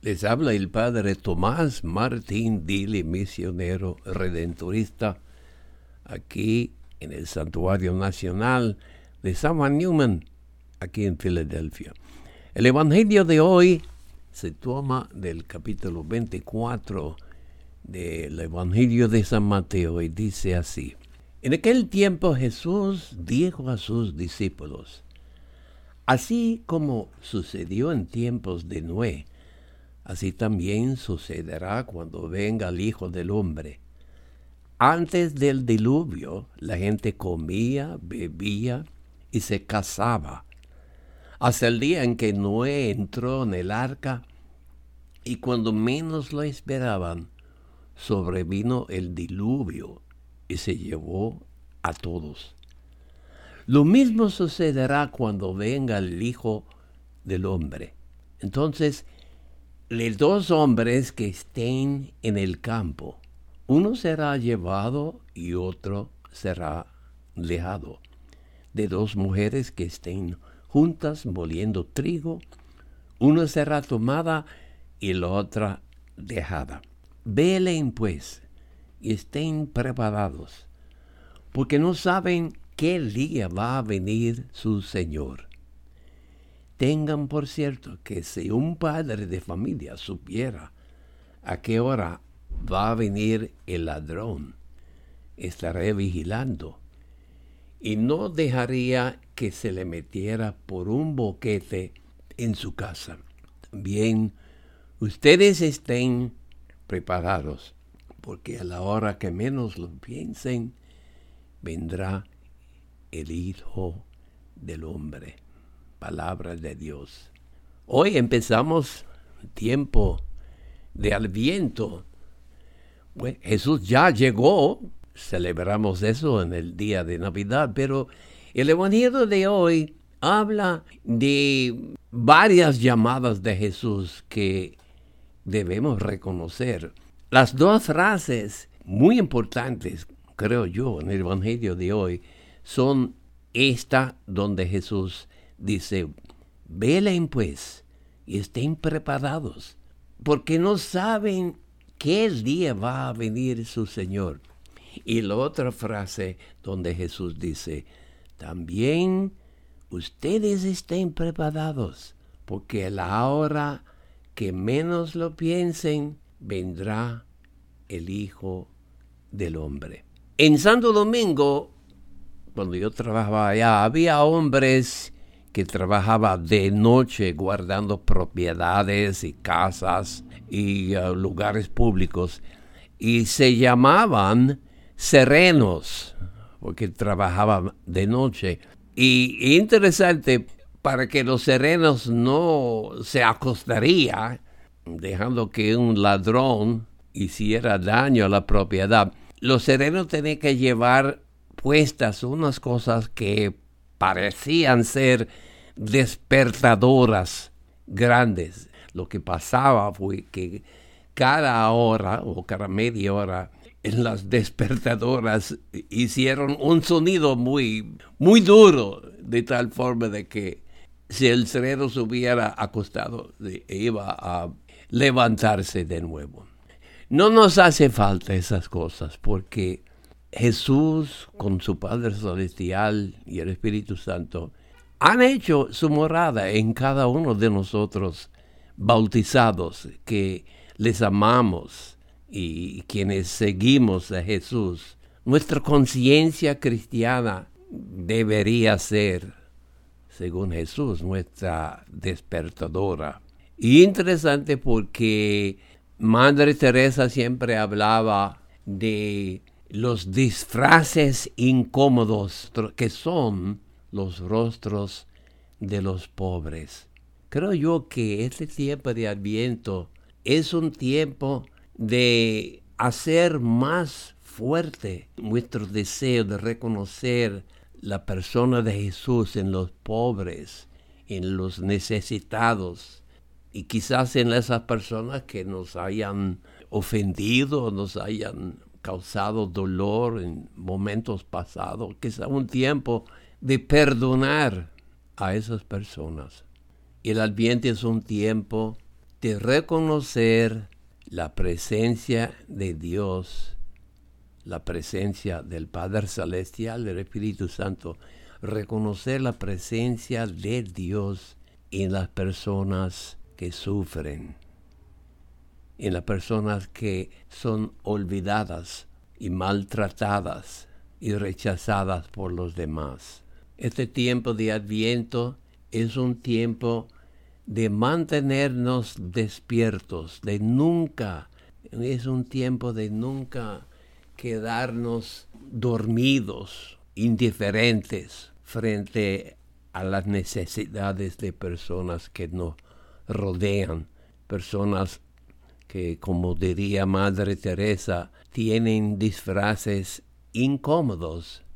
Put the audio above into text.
Les habla el padre Tomás Martín Dili, misionero redentorista, aquí en el Santuario Nacional de Juan Newman, aquí en Filadelfia. El Evangelio de hoy se toma del capítulo 24 del Evangelio de San Mateo y dice así. En aquel tiempo Jesús dijo a sus discípulos, así como sucedió en tiempos de Noé, así también sucederá cuando venga el Hijo del Hombre. Antes del diluvio, la gente comía, bebía y se casaba, hasta el día en que Noé entró en el arca y cuando menos lo esperaban, sobrevino el diluvio y se llevó a todos. Lo mismo sucederá cuando venga el Hijo del Hombre. Entonces, los dos hombres que estén en el campo, uno será llevado y otro será dejado. De dos mujeres que estén juntas moliendo trigo, una será tomada y la otra dejada. Velen pues y estén preparados, porque no saben qué día va a venir su Señor. Tengan por cierto que si un padre de familia supiera a qué hora va a venir el ladrón, estaría vigilando y no dejaría que se le metiera por un boquete en su casa. Bien, ustedes estén preparados, porque a la hora que menos lo piensen, vendrá el Hijo del Hombre. Palabra de Dios. Hoy empezamos tiempo de Adviento. Jesús ya llegó, celebramos eso en el día de Navidad, pero el Evangelio de hoy habla de varias llamadas de Jesús que debemos reconocer. Las dos frases muy importantes, creo yo, en el Evangelio de hoy, son esta donde Jesús dice, velen pues y estén preparados, porque no saben qué día va a venir su Señor. Y la otra frase donde Jesús dice, también ustedes estén preparados, porque a la hora que menos lo piensen, vendrá el Hijo del Hombre. En Santo Domingo, cuando yo trabajaba allá, había hombres que trabajaban de noche guardando propiedades y casas y uh, lugares públicos y se llamaban serenos porque trabajaban de noche. Y interesante, para que los serenos no se acostaría dejando que un ladrón hiciera daño a la propiedad. Los serenos tenían que llevar puestas unas cosas que parecían ser despertadoras grandes. Lo que pasaba fue que cada hora o cada media hora en las despertadoras hicieron un sonido muy, muy duro, de tal forma de que si el sereno se hubiera acostado, iba a levantarse de nuevo. No nos hace falta esas cosas porque Jesús con su Padre Celestial y el Espíritu Santo han hecho su morada en cada uno de nosotros bautizados que les amamos y quienes seguimos a Jesús. Nuestra conciencia cristiana debería ser, según Jesús, nuestra despertadora. Interesante porque Madre Teresa siempre hablaba de los disfraces incómodos que son los rostros de los pobres. Creo yo que este tiempo de Adviento es un tiempo de hacer más fuerte nuestro deseo de reconocer la persona de Jesús en los pobres, en los necesitados y quizás en esas personas que nos hayan ofendido, nos hayan causado dolor en momentos pasados, sea un tiempo de perdonar a esas personas. El Adviento es un tiempo de reconocer la presencia de Dios, la presencia del Padre Celestial, del Espíritu Santo, reconocer la presencia de Dios en las personas que sufren, en las personas que son olvidadas y maltratadas y rechazadas por los demás. Este tiempo de adviento es un tiempo de mantenernos despiertos, de nunca, es un tiempo de nunca quedarnos dormidos, indiferentes frente a las necesidades de personas que nos rodean, personas que, como diría Madre Teresa, tienen disfraces incómodos